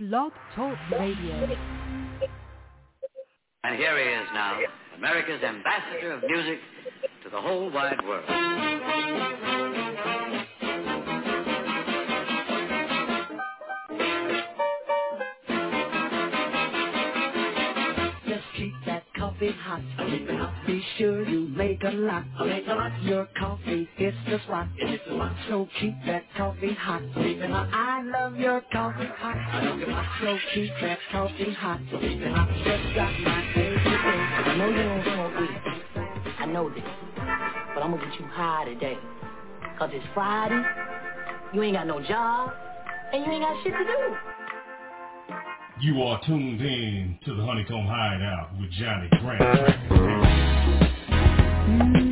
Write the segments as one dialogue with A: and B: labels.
A: Blog Talk Radio.
B: And here he is now, America's ambassador of music to the whole wide world.
C: Just keep that coffee hot. Keep it hot. Be sure you make a lot. Make a lot. Your coffee is just rock. It's a lot. So keep that coffee hot. Keep it hot. I love your coffee hot. I love it hot. So keep that coffee hot. Keep it hot. Just got my favorite thing.
D: I know you don't smoke weed. I know this. But I'm gonna get you high today. Cause it's Friday, you ain't got no job, and you ain't got shit to do.
E: You are tuned in to the Honeycomb Hideout with Johnny Grant.
F: With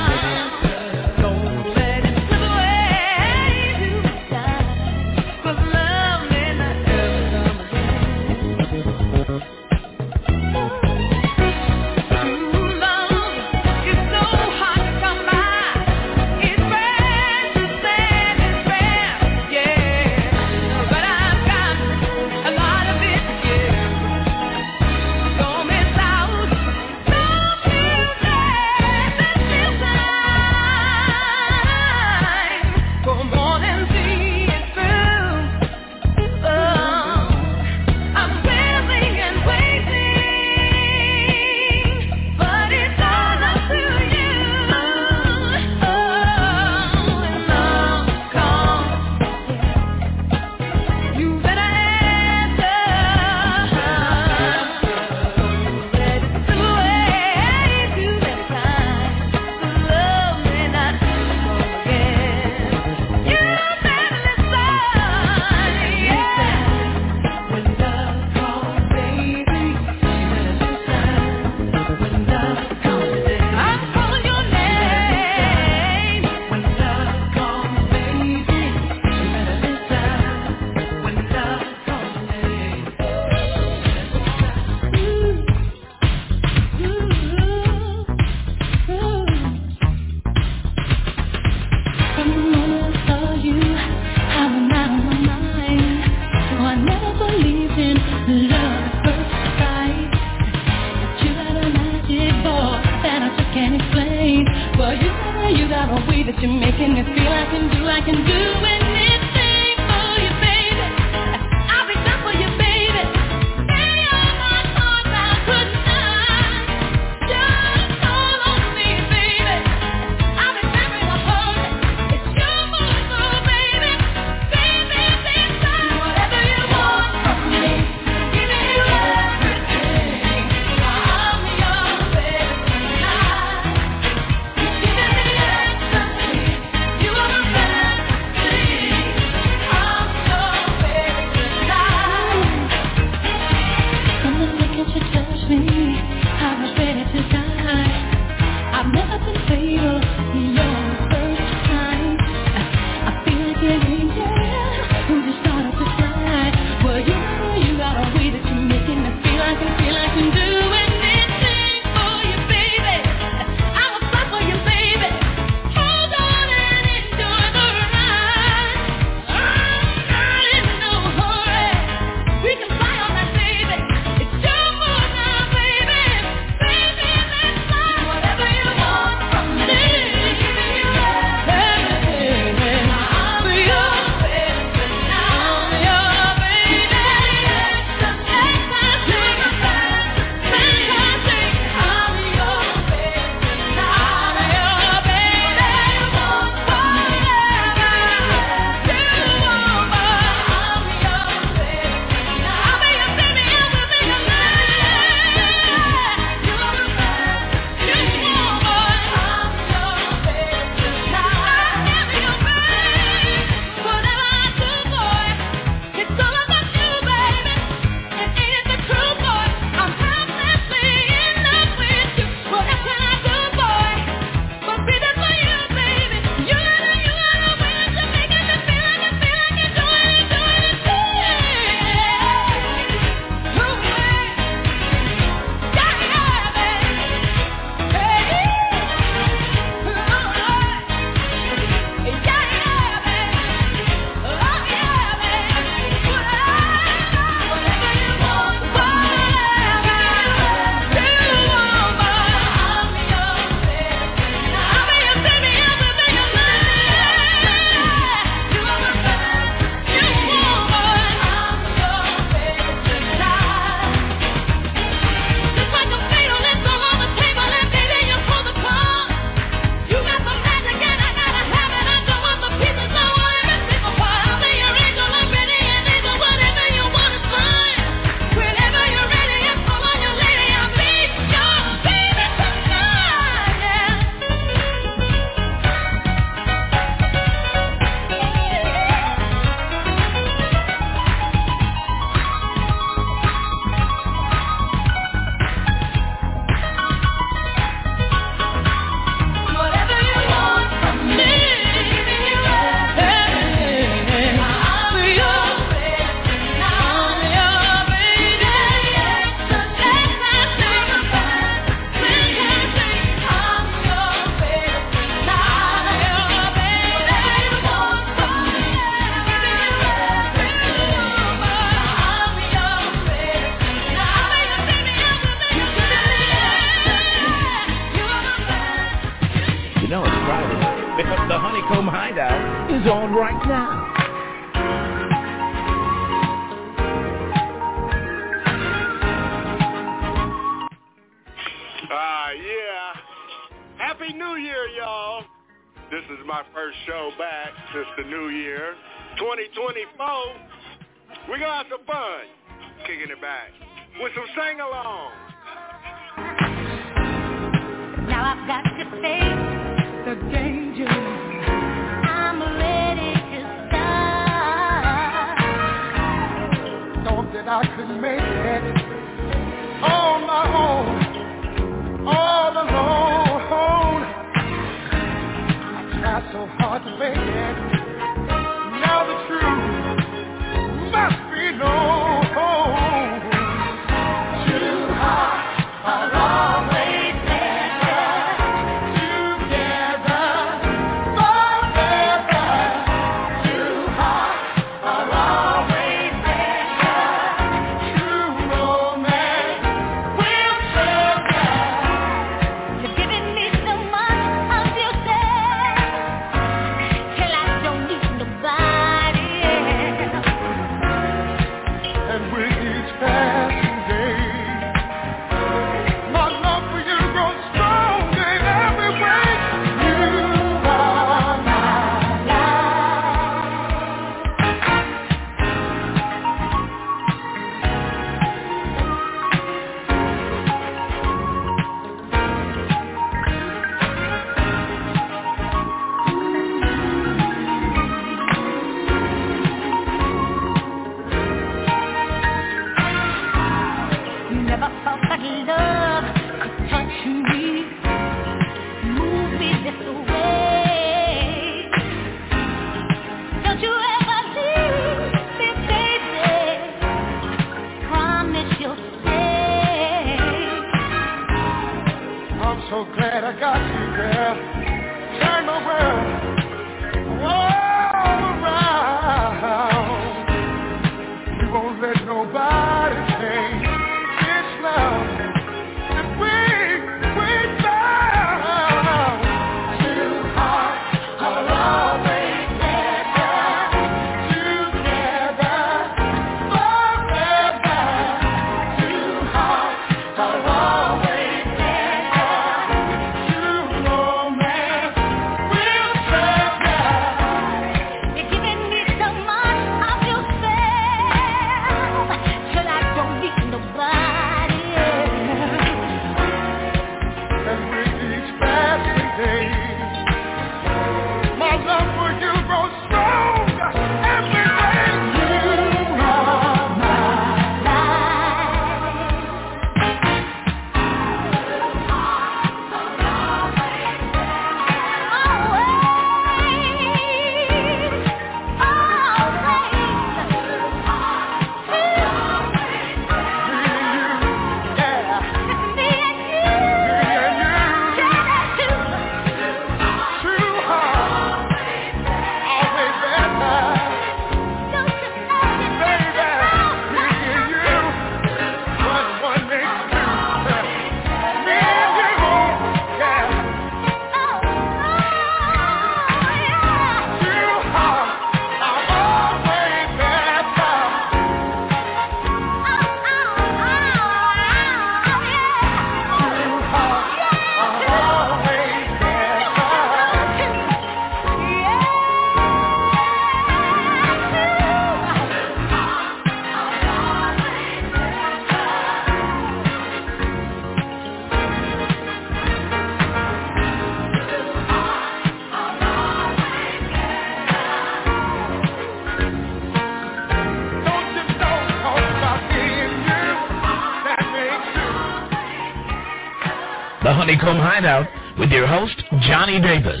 F: Honeycomb Hideout
G: with
H: your host, Johnny Davis.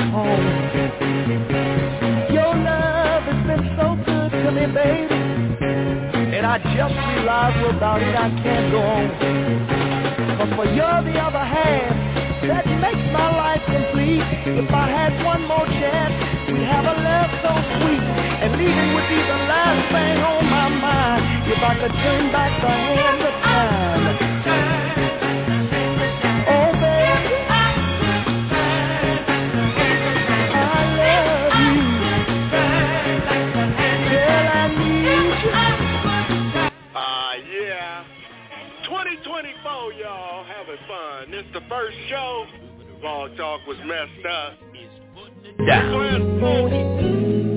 G: Home. Your love has been so good to me, baby, and I just realized without it I can't go on. But for you're the other half that makes my life complete. If I had one more chance, we'd have a love so sweet, and leaving would be the last thing on my mind. If I could turn back the hands of time.
I: First show. Blog Talk was messed up.
H: Down.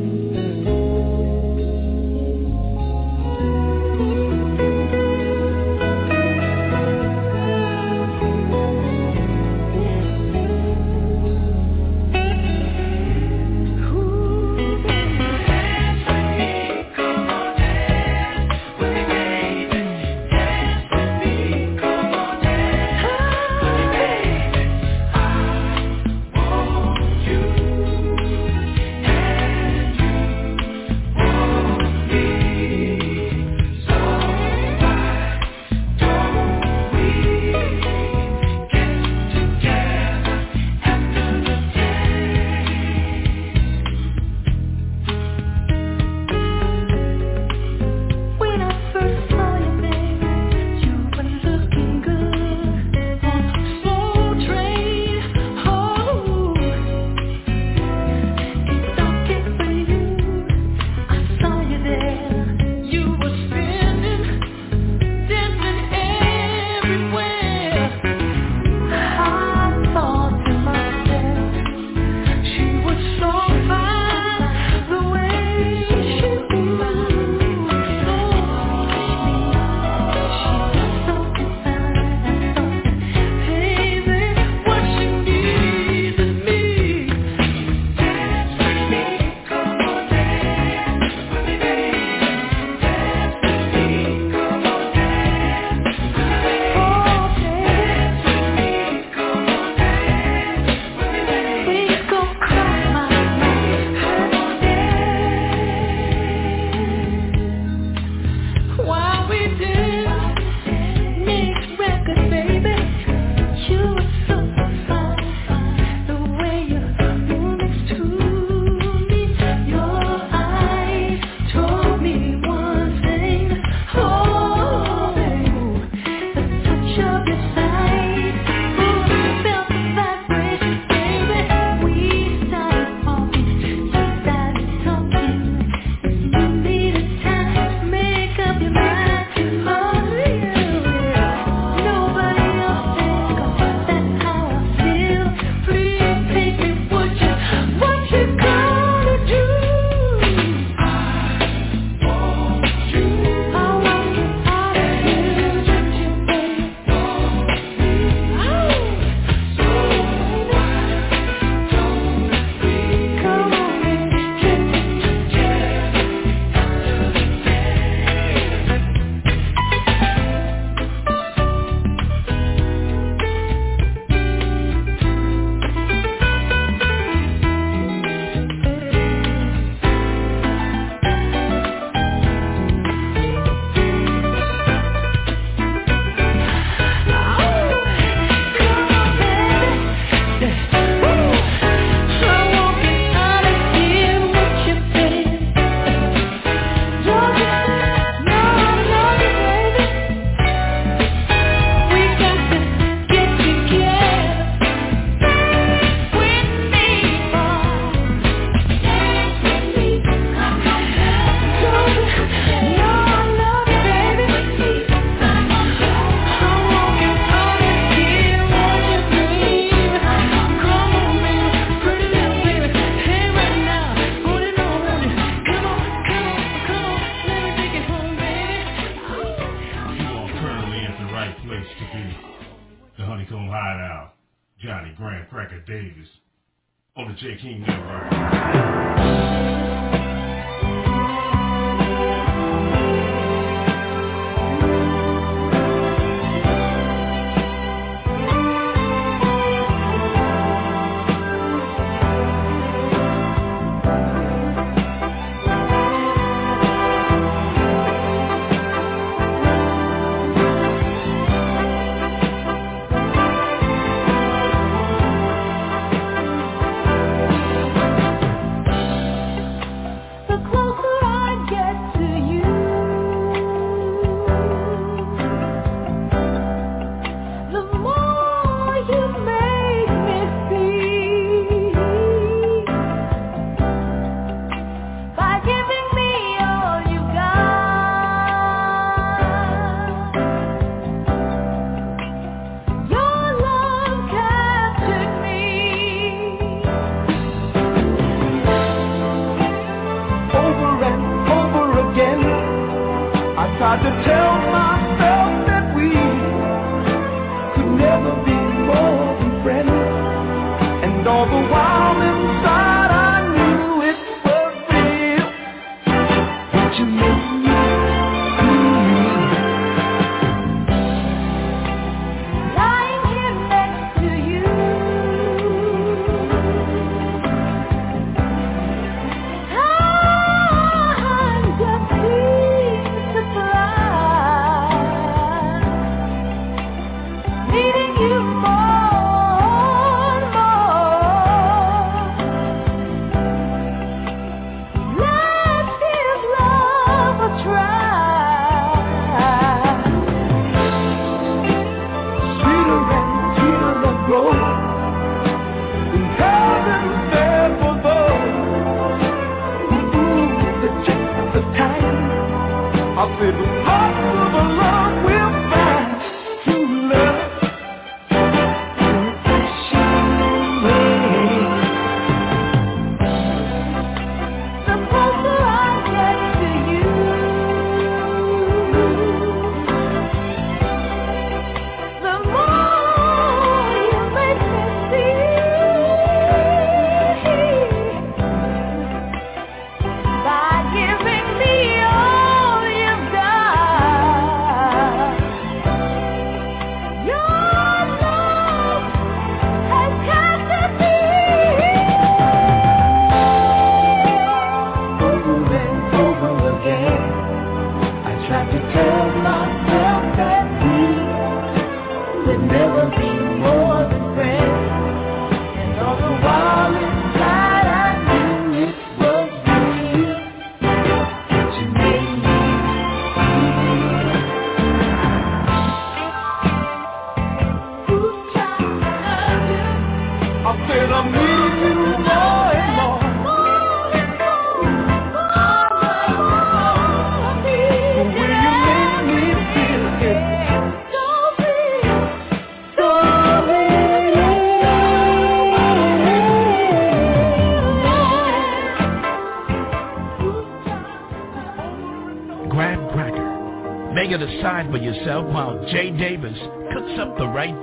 F: decide for yourself while Jay Davis
H: cooks up the right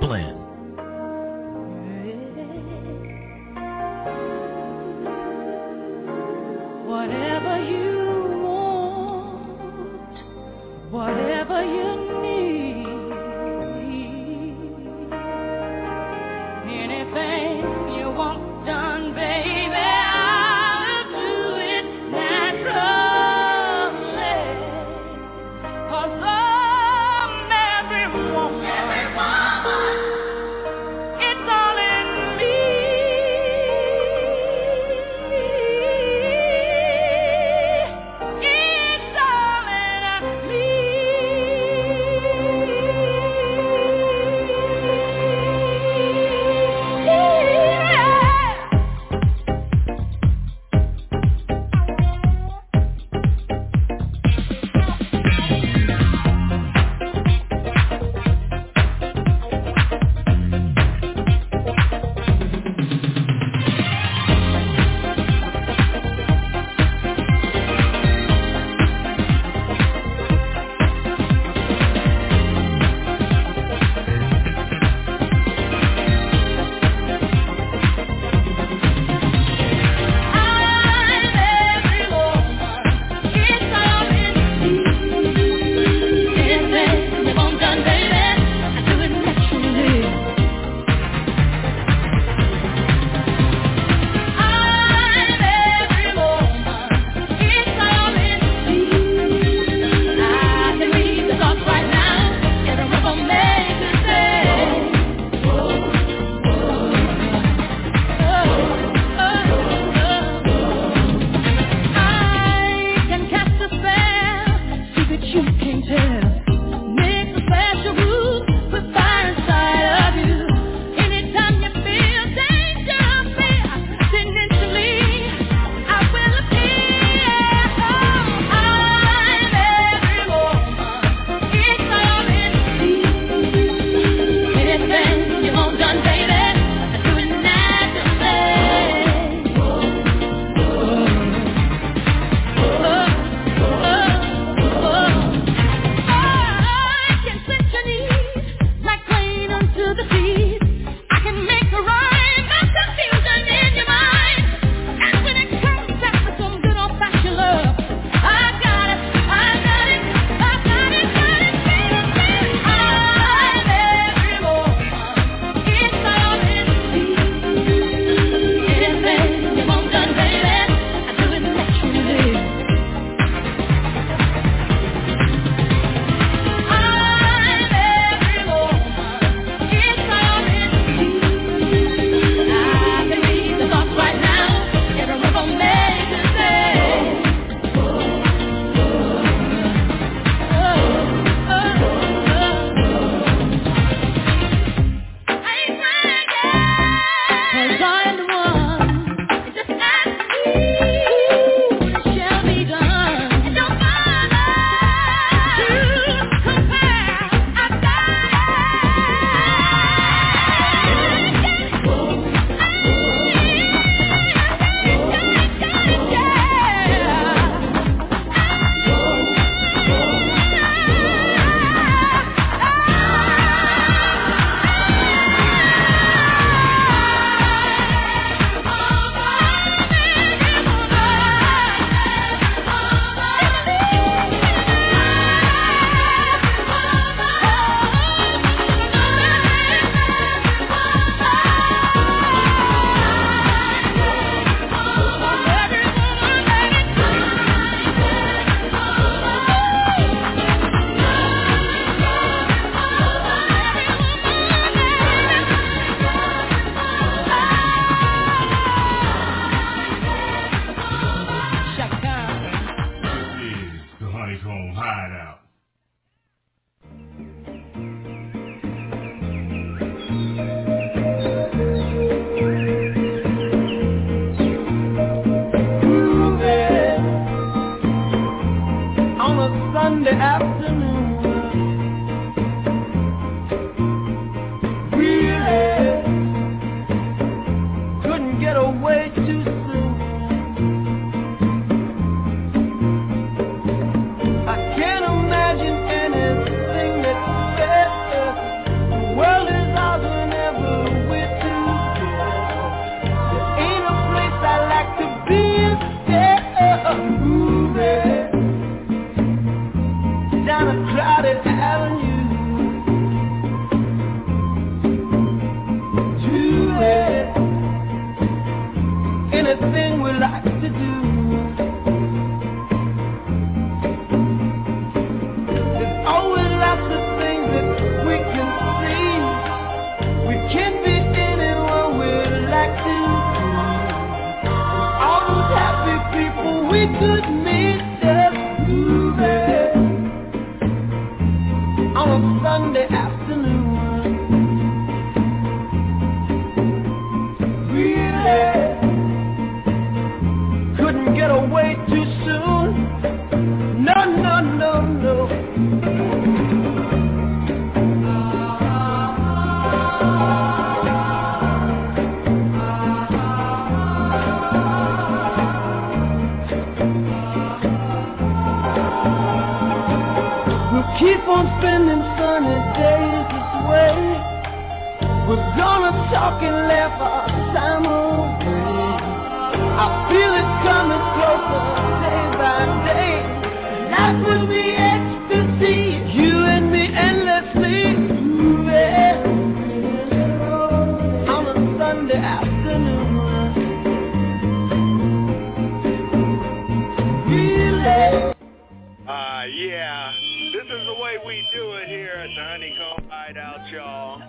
G: Uh, yeah. This is the way we do it here at the Honeycomb Hideout, y'all.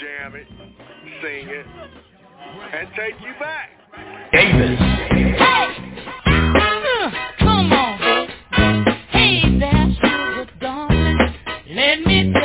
G: Jam it, sing it, and take you back.
I: Davis.
F: Hey! Come on. Hey there, sugar darling. Let me...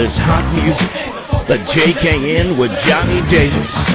F: this hot music. The JKN with Johnny Davis.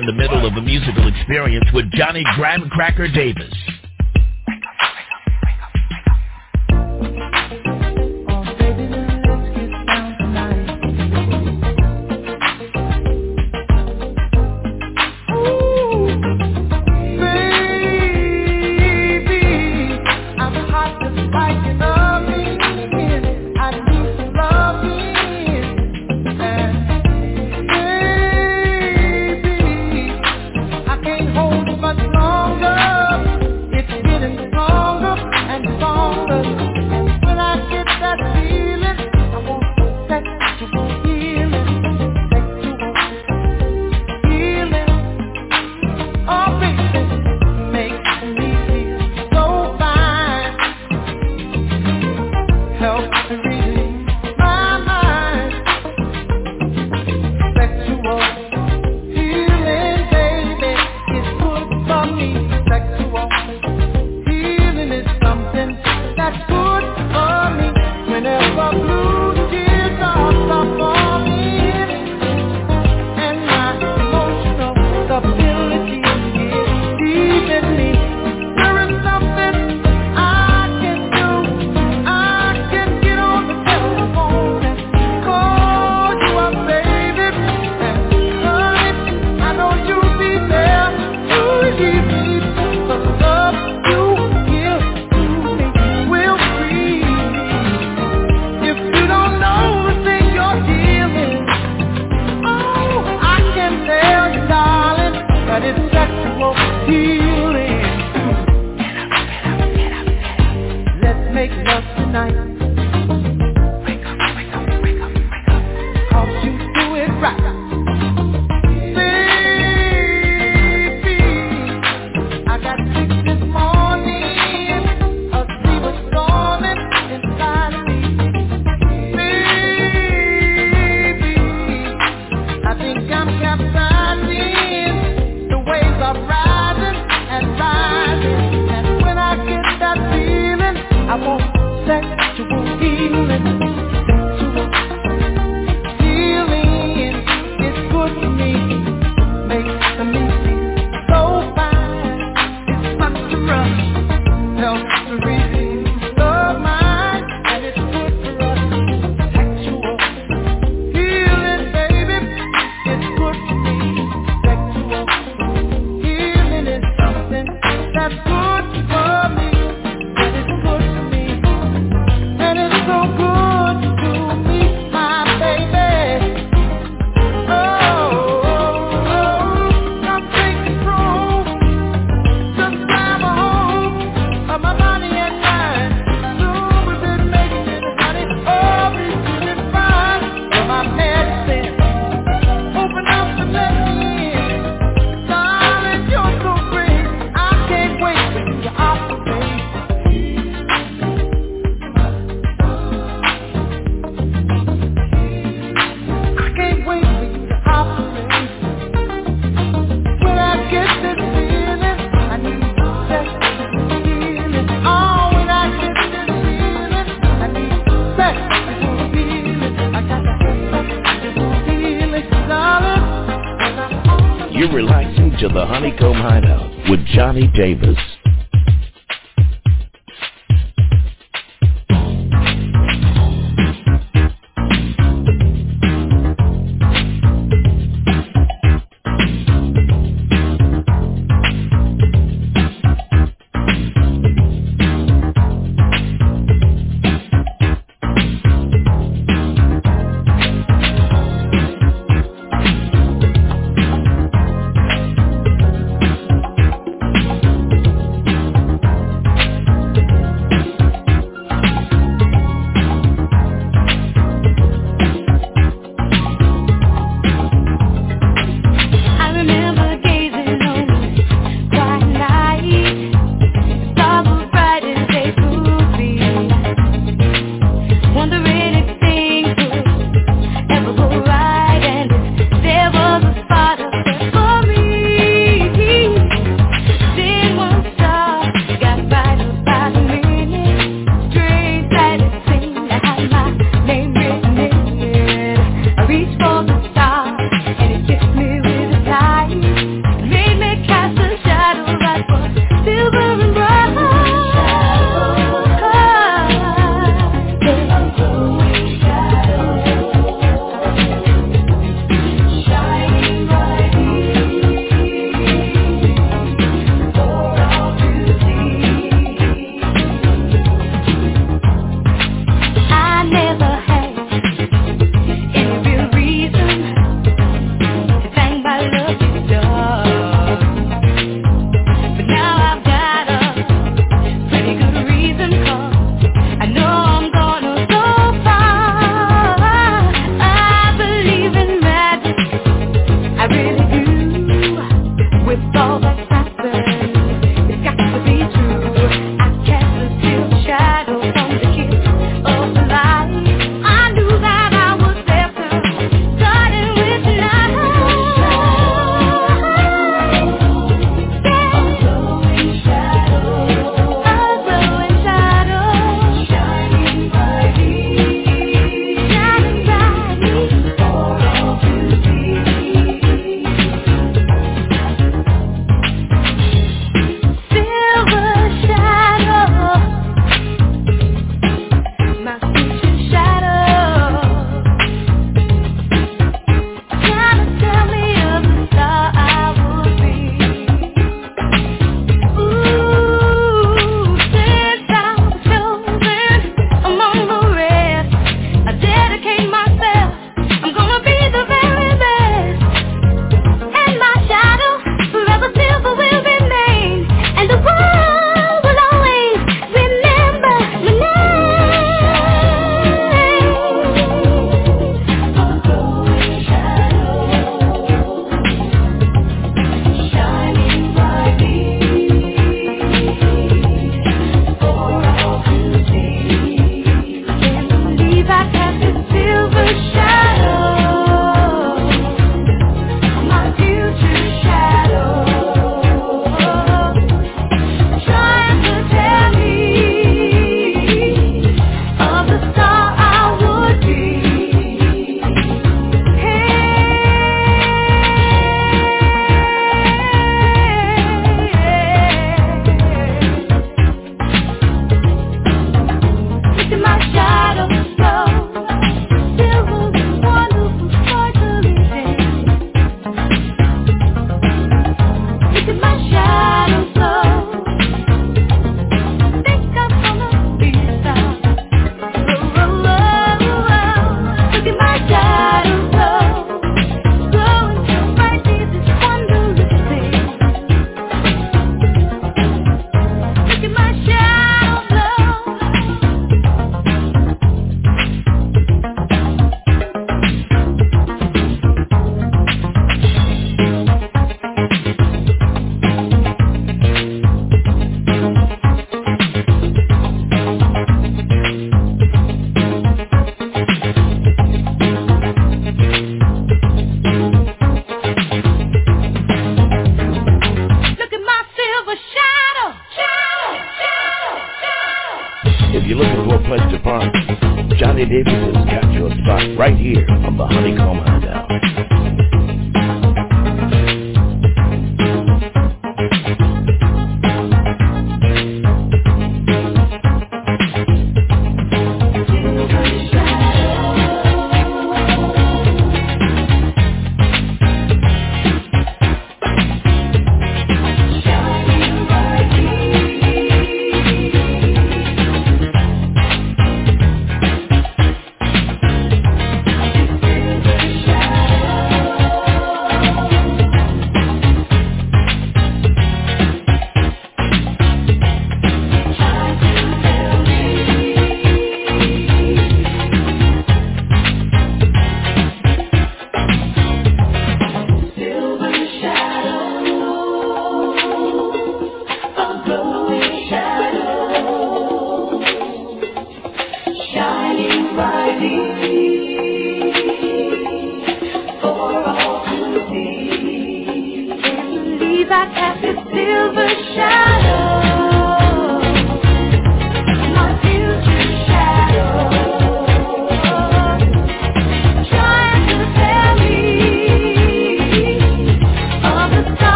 F: In the middle of a musical experience with Johnny Graham Cracker Davis.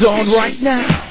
F: Is on right now.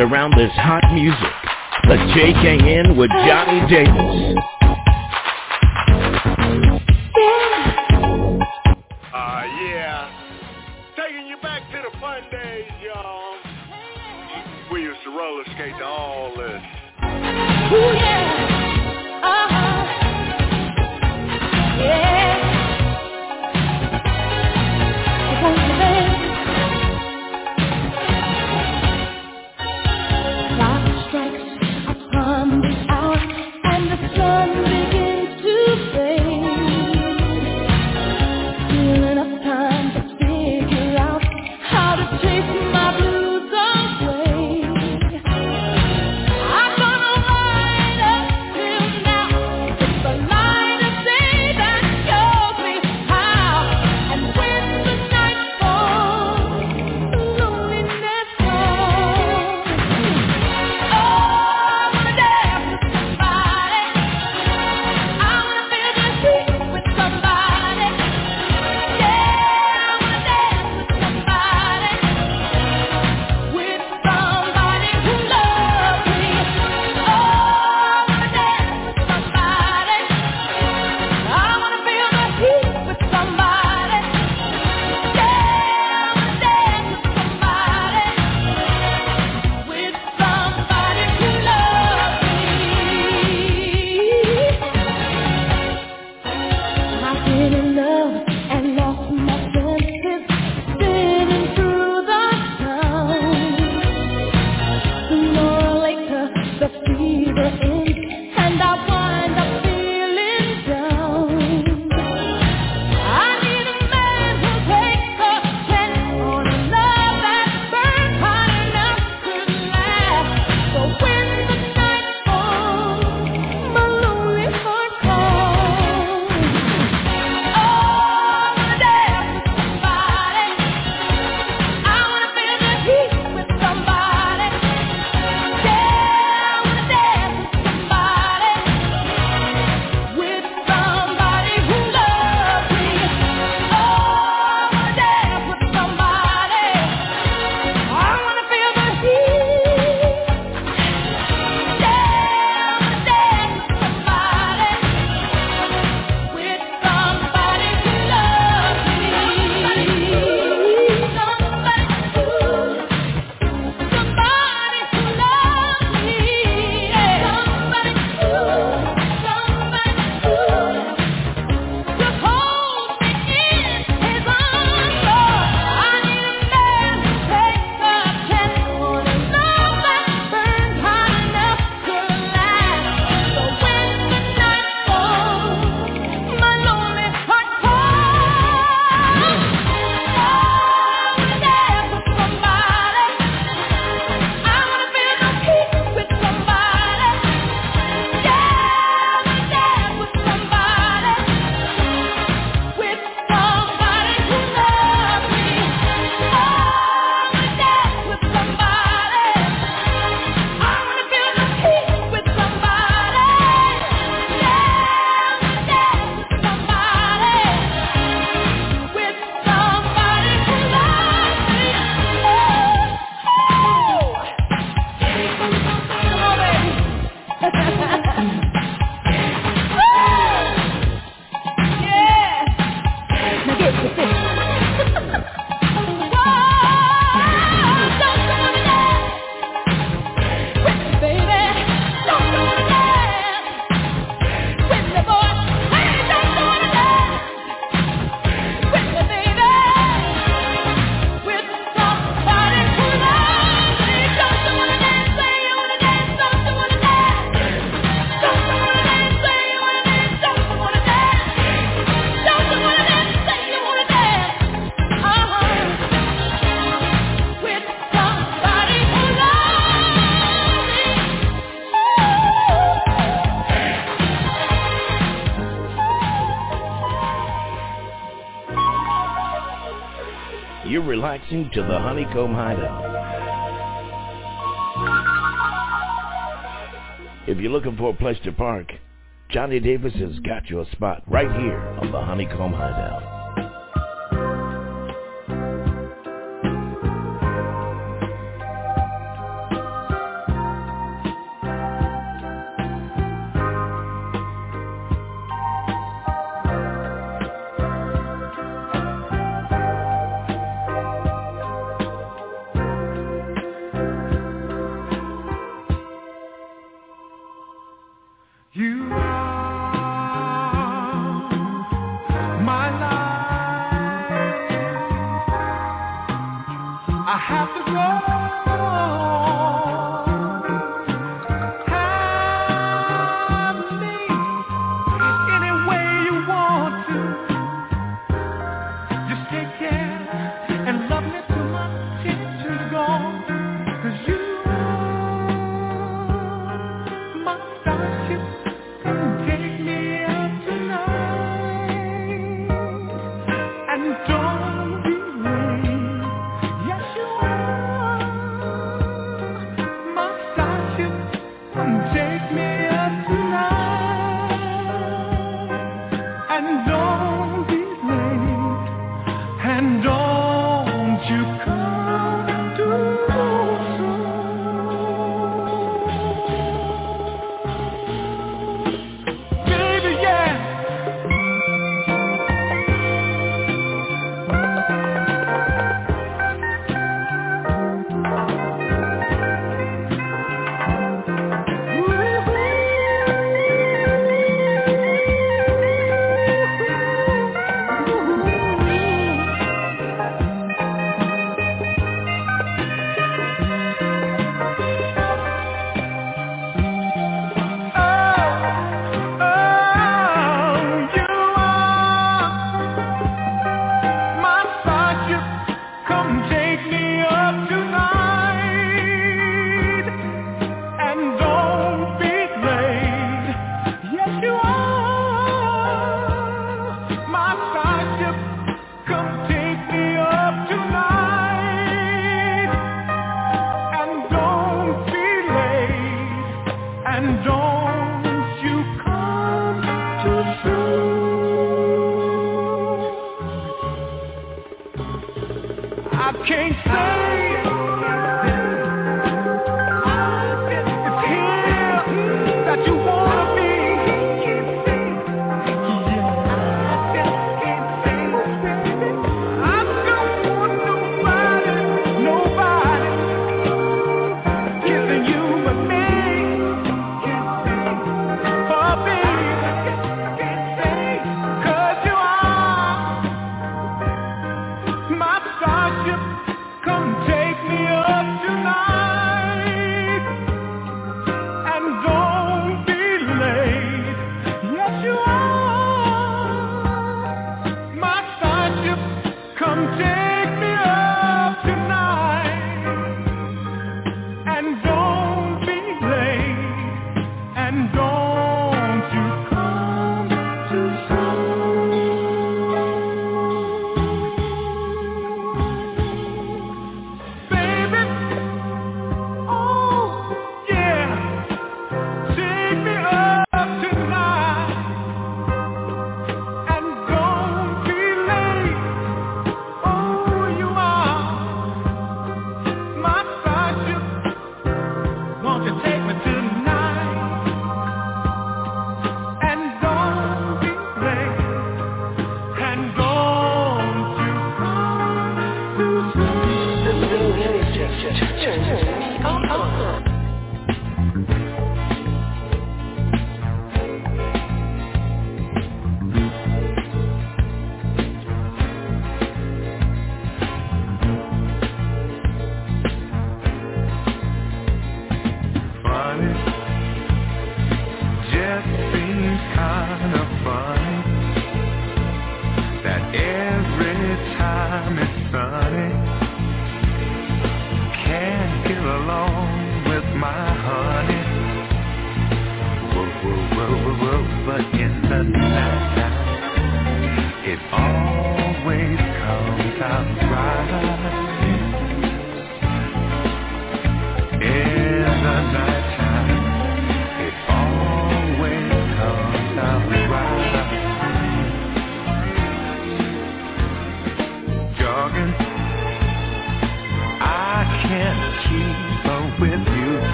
F: around this hot music. The JKN with Johnny Davis.
G: listening to the
F: Honeycomb Hideout. If you're looking for a place to park, Johnny Davis has got you a spot right here on the Honeycomb Hideout.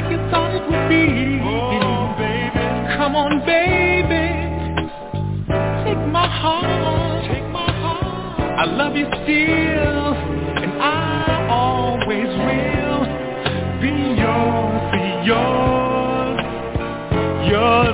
J: like you
K: thought it would be. Oh, baby. Come
F: on,
J: baby. Take my heart. Take my heart. I love you still, and I always will be yours, be yours, yours.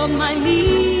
F: Fulfilled my needs.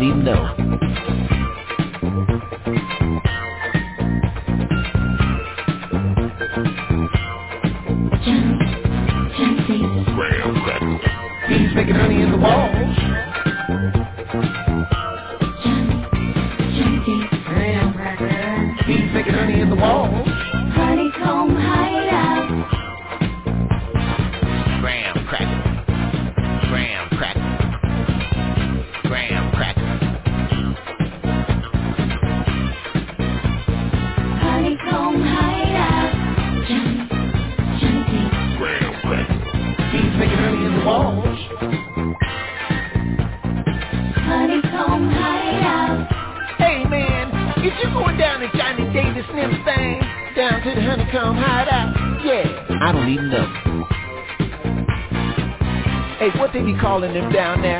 L: Yeah, calling them down there?